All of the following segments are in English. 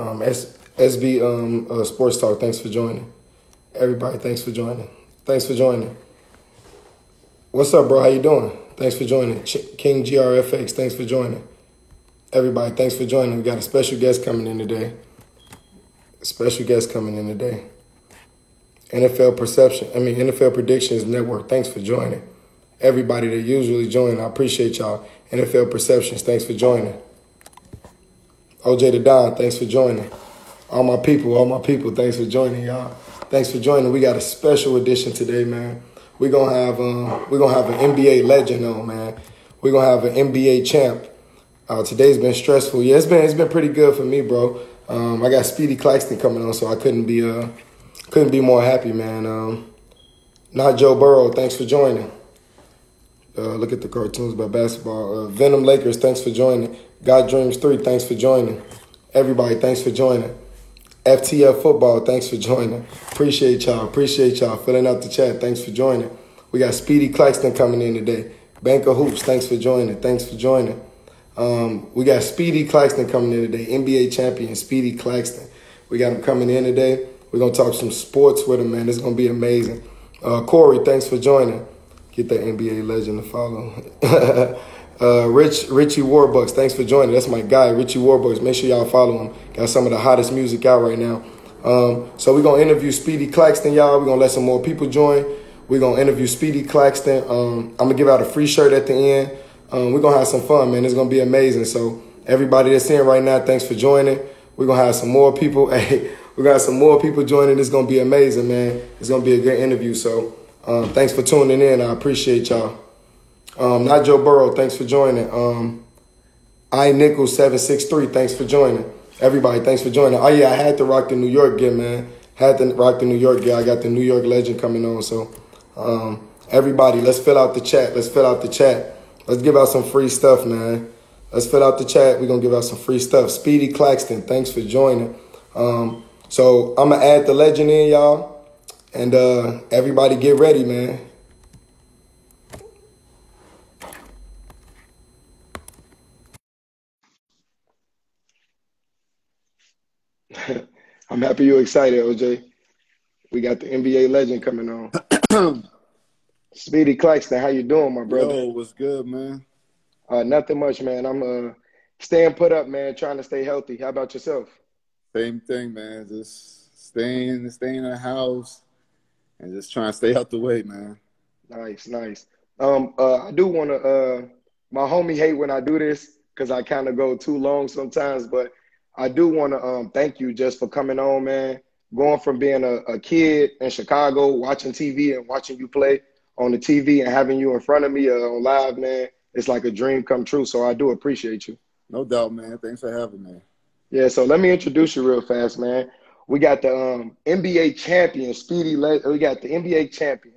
Um, SB um, uh, Sports Talk, thanks for joining. Everybody, thanks for joining. Thanks for joining. What's up, bro? How you doing? Thanks for joining. Ch- King GRFX, thanks for joining. Everybody, thanks for joining. We got a special guest coming in today. Special guest coming in today. NFL Perception, I mean NFL Predictions Network, thanks for joining. Everybody that usually join, I appreciate y'all. NFL Perceptions, thanks for joining. OJ the Don, thanks for joining. All my people, all my people, thanks for joining, y'all. Thanks for joining. We got a special edition today, man. We're gonna have um, we're gonna have an NBA legend on, man. We're gonna have an NBA champ. Uh, today's been stressful. Yeah, it's been it's been pretty good for me, bro. Um, I got Speedy Claxton coming on, so I couldn't be uh couldn't be more happy, man. Um, not Joe Burrow, thanks for joining. Uh, look at the cartoons about basketball. Uh, Venom Lakers, thanks for joining. God Dreams 3, thanks for joining. Everybody, thanks for joining. FTF Football, thanks for joining. Appreciate y'all. Appreciate y'all filling out the chat. Thanks for joining. We got Speedy Claxton coming in today. Bank of Hoops, thanks for joining. Thanks for joining. Um, we got Speedy Claxton coming in today. NBA champion Speedy Claxton. We got him coming in today. We're gonna talk some sports with him, man. It's gonna be amazing. Uh, Corey, thanks for joining. Get that NBA legend to follow. uh, Rich Richie Warbucks, thanks for joining. That's my guy, Richie Warbucks. Make sure y'all follow him. Got some of the hottest music out right now. Um, so we're gonna interview Speedy Claxton, y'all. We're gonna let some more people join. We're gonna interview Speedy Claxton. Um, I'm gonna give out a free shirt at the end. Um, we're gonna have some fun, man. It's gonna be amazing. So everybody that's in right now, thanks for joining. We're gonna have some more people. Hey, we got some more people joining. It's gonna be amazing, man. It's gonna be a good interview. So um, thanks for tuning in. I appreciate y'all. Um, not Joe Burrow. Thanks for joining. Um, I Nichols seven six three. Thanks for joining. Everybody, thanks for joining. Oh yeah, I had to rock the New York gear, man. Had to rock the New York gear. I got the New York legend coming on. So um, everybody, let's fill out the chat. Let's fill out the chat. Let's give out some free stuff, man. Let's fill out the chat. We're gonna give out some free stuff. Speedy Claxton, thanks for joining. Um, so I'm gonna add the legend in, y'all, and uh, everybody get ready, man. I'm happy you're excited, OJ. We got the NBA legend coming on. Speedy Claxton, how you doing, my brother? Yo, what's good, man? Uh, nothing much, man. I'm uh, staying put up, man. Trying to stay healthy. How about yourself? Same thing, man. Just staying, staying in the house, and just trying to stay out the way, man. Nice, nice. Um, uh, I do want to. Uh, my homie hate when I do this because I kind of go too long sometimes, but I do want to um thank you just for coming on, man. Going from being a, a kid in Chicago, watching TV and watching you play on the TV and having you in front of me uh, on live, man, it's like a dream come true. So I do appreciate you. No doubt, man. Thanks for having me. Yeah, so let me introduce you real fast, man. We got the um, NBA champion, Speedy. Le- we got the NBA champion.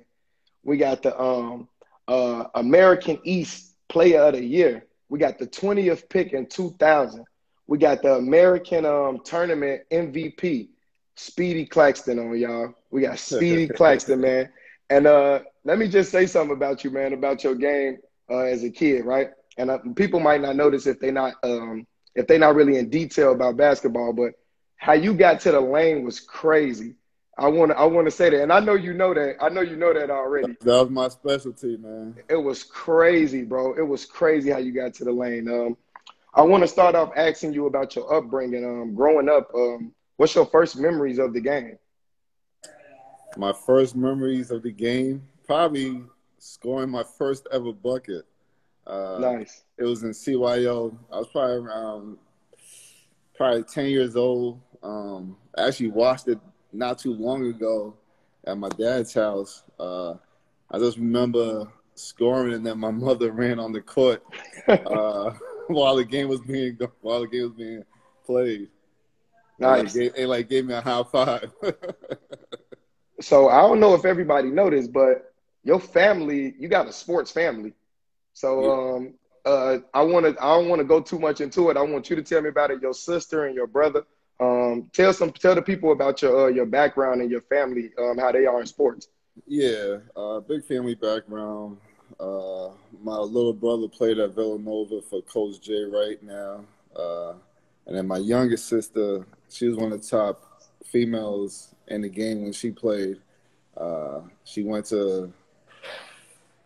We got the um, uh, American East Player of the Year. We got the 20th pick in 2000. We got the American um, Tournament MVP, Speedy Claxton on y'all. We got Speedy Claxton, man. And uh, let me just say something about you, man, about your game uh, as a kid, right? And uh, people might not notice if they not um, if they're not really in detail about basketball, but how you got to the lane was crazy. I want to I want to say that, and I know you know that. I know you know that already. That was my specialty, man. It was crazy, bro. It was crazy how you got to the lane. Um, I want to start off asking you about your upbringing. Um, growing up, um, what's your first memories of the game? My first memories of the game, probably scoring my first ever bucket. Uh, nice. It was in CYO. I was probably around, probably ten years old. Um, I actually watched it not too long ago at my dad's house. Uh, I just remember scoring, and then my mother ran on the court uh, while the game was being while the game was being played. Nice. And like, gave, like gave me a high five. so I don't know if everybody noticed, but your family, you got a sports family. So um, uh, I want to. I don't want to go too much into it. I want you to tell me about it. Your sister and your brother. Um, tell some. Tell the people about your uh, your background and your family. Um, how they are in sports. Yeah, uh, big family background. Uh, my little brother played at Villanova for Coach Jay right now, uh, and then my youngest sister, she was one of the top females in the game when she played. Uh, she went to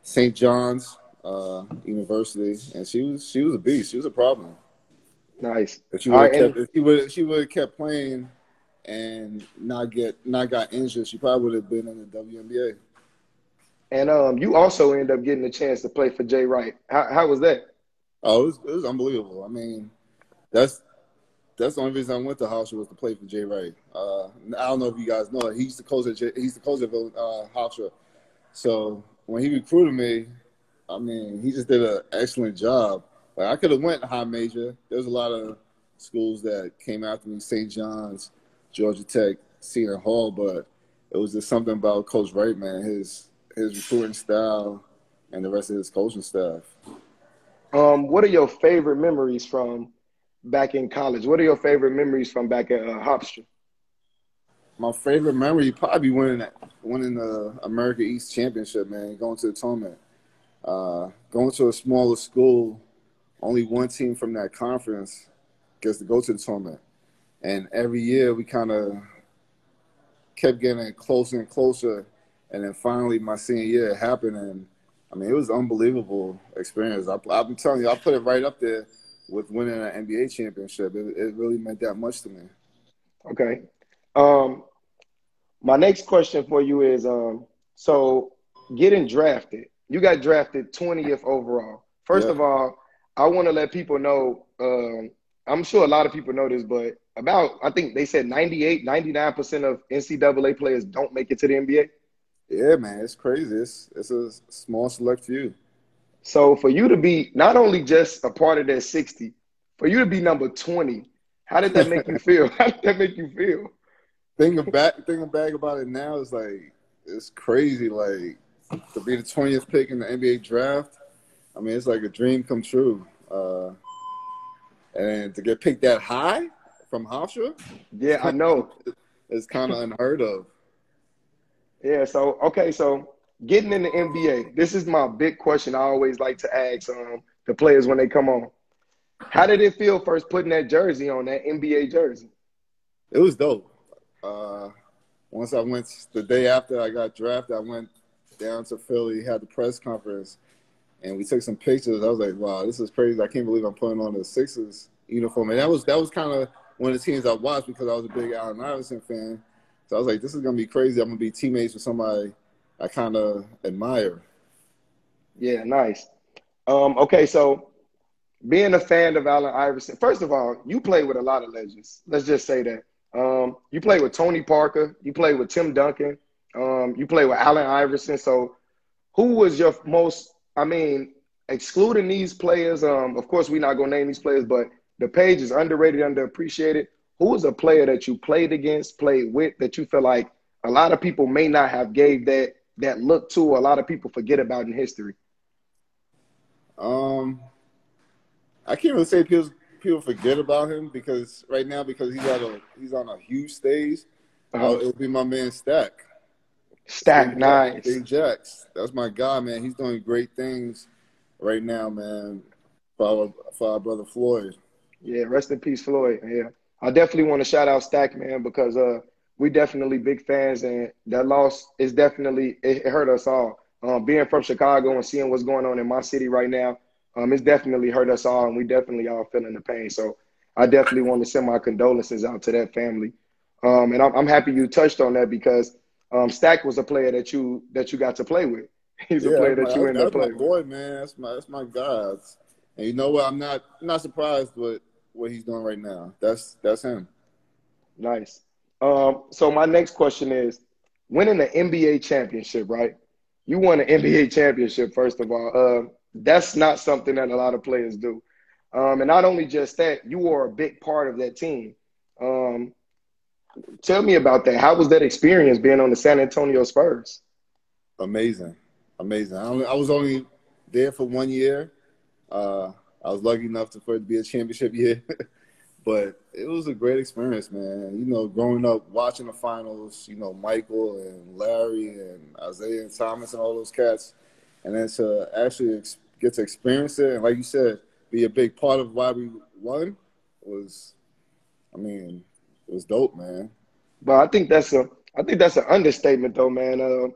St. John's uh, University, and she was she was a beast. She was a problem. Nice. If she would have kept, if she would she would have kept playing and not get not got injured, she probably would have been in the WNBA. And um, you also end up getting a chance to play for Jay Wright. How how was that? Oh, it was, it was unbelievable. I mean, that's that's the only reason I went to Hofstra was to play for Jay Wright. Uh, I don't know if you guys know it. He's the coach at J, he's the coach at uh, Hofstra. So when he recruited me, I mean, he just did an excellent job. Like I could have went high major. There's a lot of schools that came after me, St. John's, Georgia Tech, Seton Hall, but it was just something about Coach Wright, man. His his recruiting style and the rest of his coaching staff. Um, what are your favorite memories from back in college? What are your favorite memories from back at uh, Hofstra? My favorite memory probably winning winning the America East Championship, man. Going to the tournament, uh, going to a smaller school, only one team from that conference gets to go to the tournament, and every year we kind of kept getting closer and closer, and then finally my senior year happened, and I mean it was an unbelievable experience. I, I'm telling you, I put it right up there with winning an NBA championship. It, it really meant that much to me. Okay. Um, my next question for you is um, so getting drafted, you got drafted 20th overall. First yeah. of all, I want to let people know, um, I'm sure a lot of people know this, but about, I think they said 98, 99% of NCAA players don't make it to the NBA. Yeah, man, it's crazy. It's, it's a small select few. So for you to be not only just a part of that 60, for you to be number 20, how did that make you feel? How did that make you feel? Thinking back, thinking back about it now is like it's crazy. Like to be the 20th pick in the NBA draft. I mean, it's like a dream come true. Uh, and to get picked that high from Hofstra, yeah, I know, it's kind of unheard of. Yeah. So okay, so getting in the NBA, this is my big question. I always like to ask um, the players when they come on. How did it feel first putting that jersey on, that NBA jersey? It was dope. Uh, once I went, the day after I got drafted, I went down to Philly, had the press conference, and we took some pictures. I was like, wow, this is crazy. I can't believe I'm putting on the Sixers uniform. And that was that was kind of one of the teams I watched because I was a big Allen Iverson fan. So I was like, this is gonna be crazy. I'm gonna be teammates with somebody I kind of admire. Yeah, nice. Um, okay, so being a fan of Allen Iverson, first of all, you play with a lot of legends. Let's just say that. Um, you play with Tony Parker, you play with Tim Duncan, um, you play with Allen Iverson. So, who was your most? I mean, excluding these players, um, of course, we're not gonna name these players, but the page is underrated, underappreciated. Who was a player that you played against, played with, that you feel like a lot of people may not have gave that that look to a lot of people forget about in history? Um, I can't really say people people forget about him because right now because he's at a he's on a huge stage. Uh-huh. Uh, it'll be my man Stack. Stack, nice. Big Jacks. That's my guy, man. He's doing great things right now, man. For our, for our brother Floyd. Yeah, rest in peace, Floyd. Yeah, I definitely want to shout out Stack, man, because uh, we definitely big fans, and that loss is definitely it, hurt us all. Um, being from Chicago and seeing what's going on in my city right now, um, it's definitely hurt us all, and we definitely all feeling the pain. So I definitely want to send my condolences out to that family. Um, and I'm, I'm, happy you touched on that because um, Stack was a player that you that you got to play with. He's yeah, a player that you ended up playing. That's my boy, man. That's my that's my guy. And you know what? I'm not I'm not surprised with what he's doing right now. That's that's him. Nice. Um, so my next question is, winning the NBA championship, right? You won an NBA championship, first of all. Uh, that's not something that a lot of players do. Um, and not only just that, you are a big part of that team. Um, tell me about that. How was that experience being on the San Antonio Spurs? Amazing, amazing. I was only there for one year. Uh, I was lucky enough to, for it to be a championship year. But it was a great experience, man. You know, growing up watching the finals, you know, Michael and Larry and Isiah and Thomas and all those cats, and then to actually ex- get to experience it and, like you said, be a big part of why we won was, I mean, it was dope, man. But I think that's a I think that's an understatement though, man. Uh,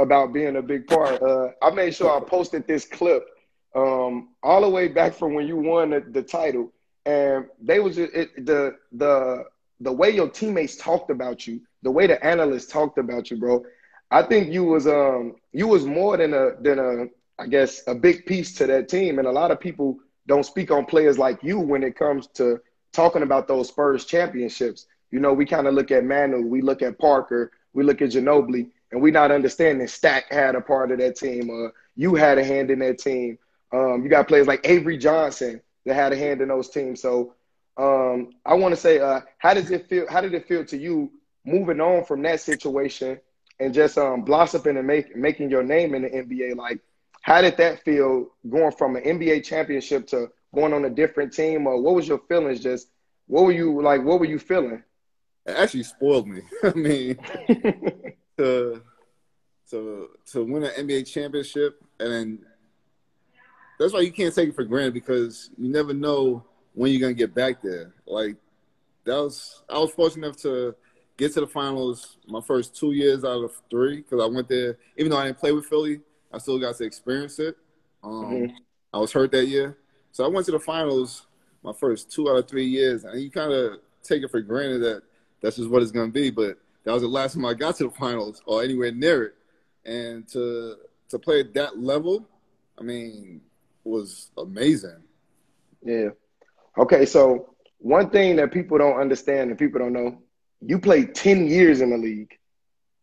about being a big part. Uh, I made sure I posted this clip um, all the way back from when you won the, the title, and they was it, the the the way your teammates talked about you, the way the analysts talked about you, bro. I think you was um you was more than a than a I guess a big piece to that team, and a lot of people don't speak on players like you when it comes to talking about those Spurs championships. You know, we kind of look at Manu, we look at Parker, we look at Ginobili, and we not understanding Stack had a part of that team, or you had a hand in that team. Um, you got players like Avery Johnson that had a hand in those teams. So um, I want to say, uh, how does it feel? How did it feel to you moving on from that situation and just um, blossoming and make, making your name in the NBA? Like, how did that feel going from an NBA championship to going on a different team? Or what was your feelings? Just what were you like? What were you feeling? It actually spoiled me. I mean, to to to win an NBA championship and then that's why you can't take it for granted because you never know when you're gonna get back there. Like that was I was fortunate enough to get to the finals my first two years out of three because I went there. Even though I didn't play with Philly, I still got to experience it. Um, mm-hmm. I was hurt that year, so I went to the finals my first two out of three years, and you kind of take it for granted that that's just what it's gonna be. But that was the last time I got to the finals or anywhere near it, and to to play at that level, I mean, was amazing. Yeah. Okay, so one thing that people don't understand and people don't know, you played 10 years in the league.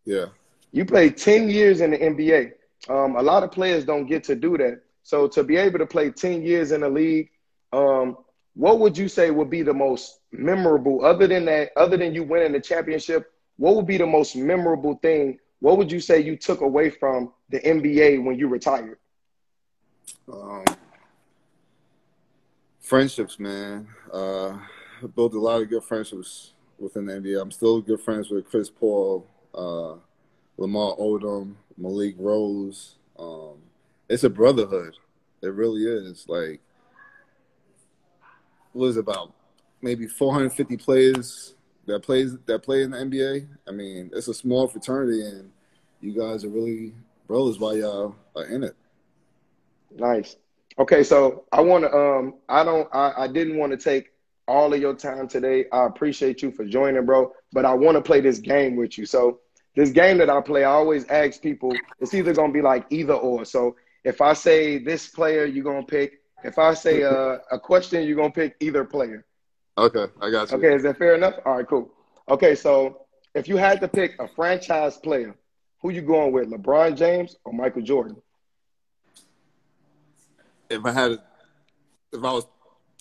Yeah. You played 10 years in the NBA. Um, a lot of players don't get to do that. So to be able to play 10 years in the league, um, what would you say would be the most memorable, other than that, other than you winning the championship, what would be the most memorable thing? What would you say you took away from the NBA when you retired? Um, friendships, man. Uh, built a lot of good friendships within the NBA. I'm still good friends with Chris Paul, uh, Lamar Odom, Malik Rose. It's a brotherhood. It really is. Like, what is about maybe 450 players that plays that play in the NBA. I mean, it's a small fraternity, and you guys are really brothers while y'all are in it. Nice. Okay, so I want to. Um, I don't. I, I didn't want to take all of your time today. I appreciate you for joining, bro. But I want to play this game with you. So this game that I play, I always ask people. It's either gonna be like either or. So if I say this player, you're gonna pick. If I say uh, a question, you're gonna pick either player. Okay, I got you. Okay, is that fair enough? All right, cool. Okay, so if you had to pick a franchise player, who you going with, LeBron James or Michael Jordan? if I had, if I was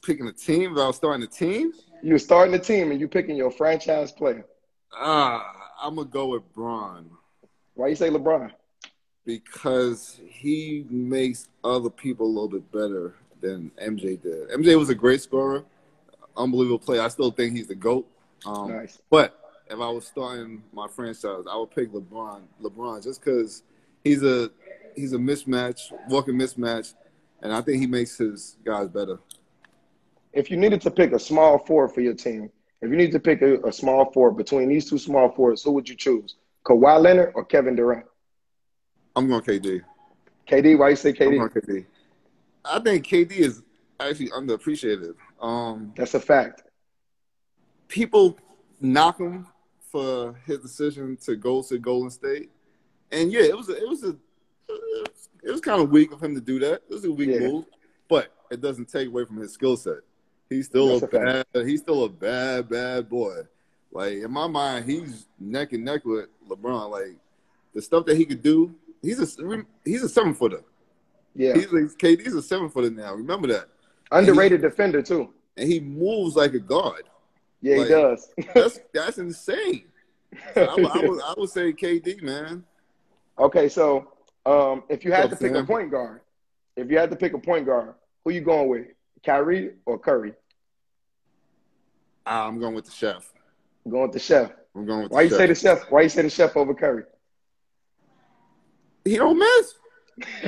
picking a team, if I was starting a team, you're starting a team and you're picking your franchise player. Ah, uh, I'm gonna go with Bron. Why you say LeBron? Because he makes other people a little bit better than MJ did. MJ was a great scorer, unbelievable player. I still think he's the goat. Um, nice. But if I was starting my franchise, I would pick LeBron. LeBron just because he's a he's a mismatch, walking mismatch and I think he makes his guys better. If you needed to pick a small forward for your team, if you need to pick a, a small forward between these two small forwards, who would you choose? Kawhi Leonard or Kevin Durant? I'm going KD. KD, why you say KD? I'm going KD. I think KD is actually underappreciated. Um, That's a fact. People knock him for his decision to go to Golden State, and yeah, it was a, it was a it was kind of weak of him to do that. It was a weak yeah. move, but it doesn't take away from his skill set. He's still That's a, a bad. He's still a bad, bad boy. Like in my mind, he's neck and neck with LeBron. Like the stuff that he could do. He's a he's a seven footer. Yeah, he's like KD's a seven footer now. Remember that. Underrated he, defender too. And he moves like a guard. Yeah, like, he does. that's that's insane. So I, I, would, I would say KD, man. Okay, so um, if you had to pick a point guard, if you had to pick a point guard, who you going with? Kyrie or Curry? I'm going with the chef. I'm going with the chef. I'm going with Why you chef. say the chef? Why you say the chef over Curry? He don't miss.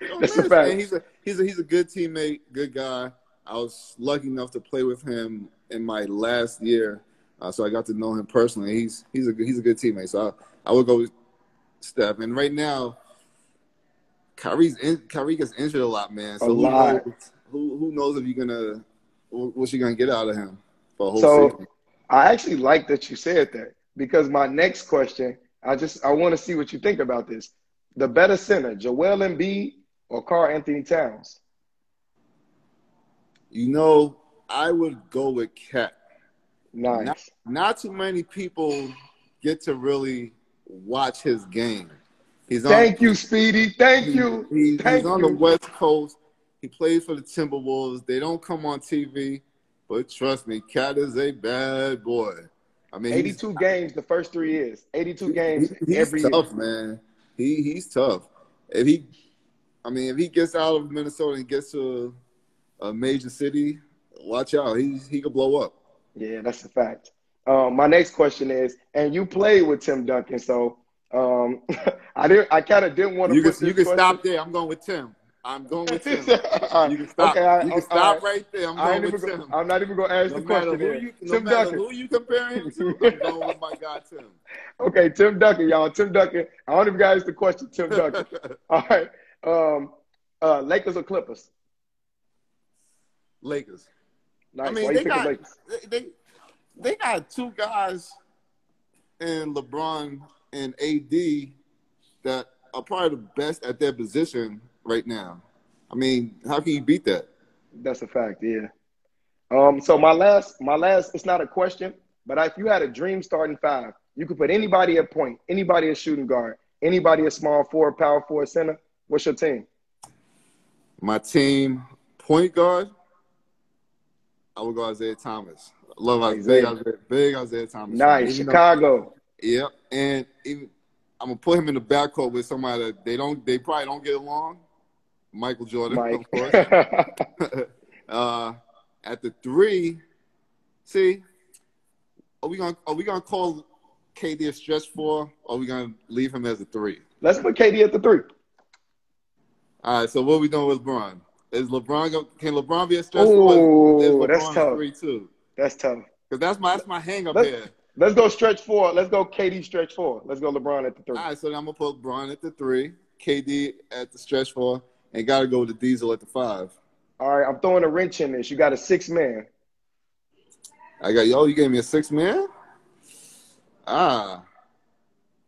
he don't That's miss. a fact. he's a he's a he's a good teammate, good guy. I was lucky enough to play with him in my last year Uh, so I got to know him personally. He's he's a he's a good teammate. So I, I would go with Steph. And right now, Kyrie's in, Kyrie gets injured a lot, man. So A who lot. knows, who who knows if you're gonna what you gonna get out of him for a whole So season? I actually like that you said that because my next question, I just I want to see what you think about this. The better center, Joel Embiid or Karl Anthony Towns? You know, I would go with Cat. Nice. Not, not too many people get to really watch his game. He's on. Thank you, Speedy. Thank he- you. he- Thank he's on you. the West Coast. He plays for the Timberwolves. They don't come on TV, but trust me, Cat is a bad boy. I mean, 82 games the first three years. 82 games He- he's every year. tough, man. He he's tough. If he, I mean, if he gets out of Minnesota and gets to a, a major city, watch out. He he could blow up. Yeah, that's a fact. Um, my next question is, and you played with Tim Duncan, so um, I didn't. I kind of didn't want to. You can you can question- stop there. I'm going with Tim. I'm going with Tim. Right. You can stop. Okay, right, you can stop right. right there. I'm going with go, I'm not even going to ask No the question. who you, no Tim matter Duncan. who you compare him to, I'm going with my guy Tim. Okay, Tim Duncan, y'all. Tim Duncan. I don't even ask the question. Tim Duncan. All right. Um, uh, Lakers or Clippers? Lakers. Nice. I mean, they got Lakers? they, they they got two guys in LeBron and AD that are probably the best at their position right now. I mean, how can you beat that? That's a fact. Yeah. Um. So my last, my last. It's not a question, but if you had a dream starting five, you could put anybody at point, anybody at shooting guard, anybody at small forward, power forward, center. What's your team? My team point guard, I would go Isiah Thomas. I love Isiah, Isiah. Isiah big Isiah Thomas. Nice. Even though- Chicago. Yep, and even I'm gonna put him in the backcourt with somebody that they don't, they probably don't get along. Michael Jordan, Mike. of course. uh, at the three, see, are we gonna are we gonna call KD a stretch four, or are we gonna leave him as a three? Let's put KD at the three. All right, so what are we doing with LeBron? Is LeBron can LeBron be a stretch Ooh, four? Is that's tough. three too? That's tough. Because that's my that's my hang up Let's- here. Let's go stretch four. Let's go KD stretch four. Let's go LeBron at the three. All right, so then I'm gonna put LeBron at the three, KD at the stretch four, and gotta go with the Diesel at the five. All right, I'm throwing a wrench in this. You got a six man. I got yo, you gave me a six man. Ah,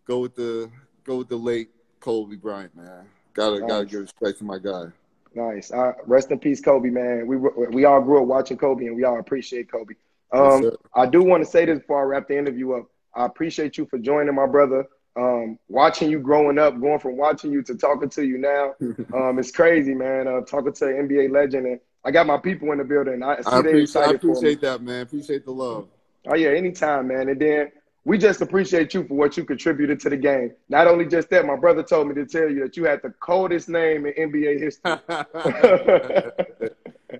go with the go with the late Kobe Bryant, man. Gotta gotta give respect to my guy. Nice. Uh, rest in peace, Kobe, man. We we all grew up watching Kobe, and we all appreciate Kobe. Um, Yes. I do want to say this before I wrap the interview up. I appreciate you for joining, my brother. Um, watching you growing up, going from watching you to talking to you now, um, it's crazy, man. Uh, talking to an NBA legend, and I got my people in the building. I I appreciate, I excited for me. appreciate that, man. Appreciate the love. Oh yeah, anytime, man. And then we just appreciate you for what you contributed to the game. Not only just that, my brother told me to tell you that you had the coldest name in NBA history.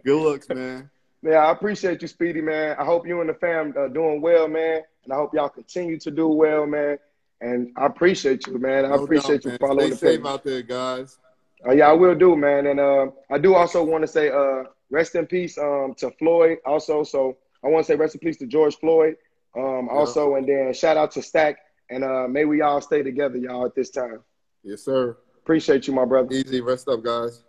Good looks, man. Yeah, I appreciate you, Speedy, man. I hope you and the fam are doing well, man. And I hope y'all continue to do well, man. And I appreciate you, man. I No appreciate doubt, you man. following Stay the safe page. out there, guys. Uh, yeah, I will do, man. And uh, I do also want to say uh, rest in peace um, to Floyd also. So I want to say rest in peace to George Floyd um, Yeah. also. And then shout out to Stack. And uh, may we all stay together, y'all, at this time. Yes, sir. Appreciate you, my brother. Easy. Rest up, guys.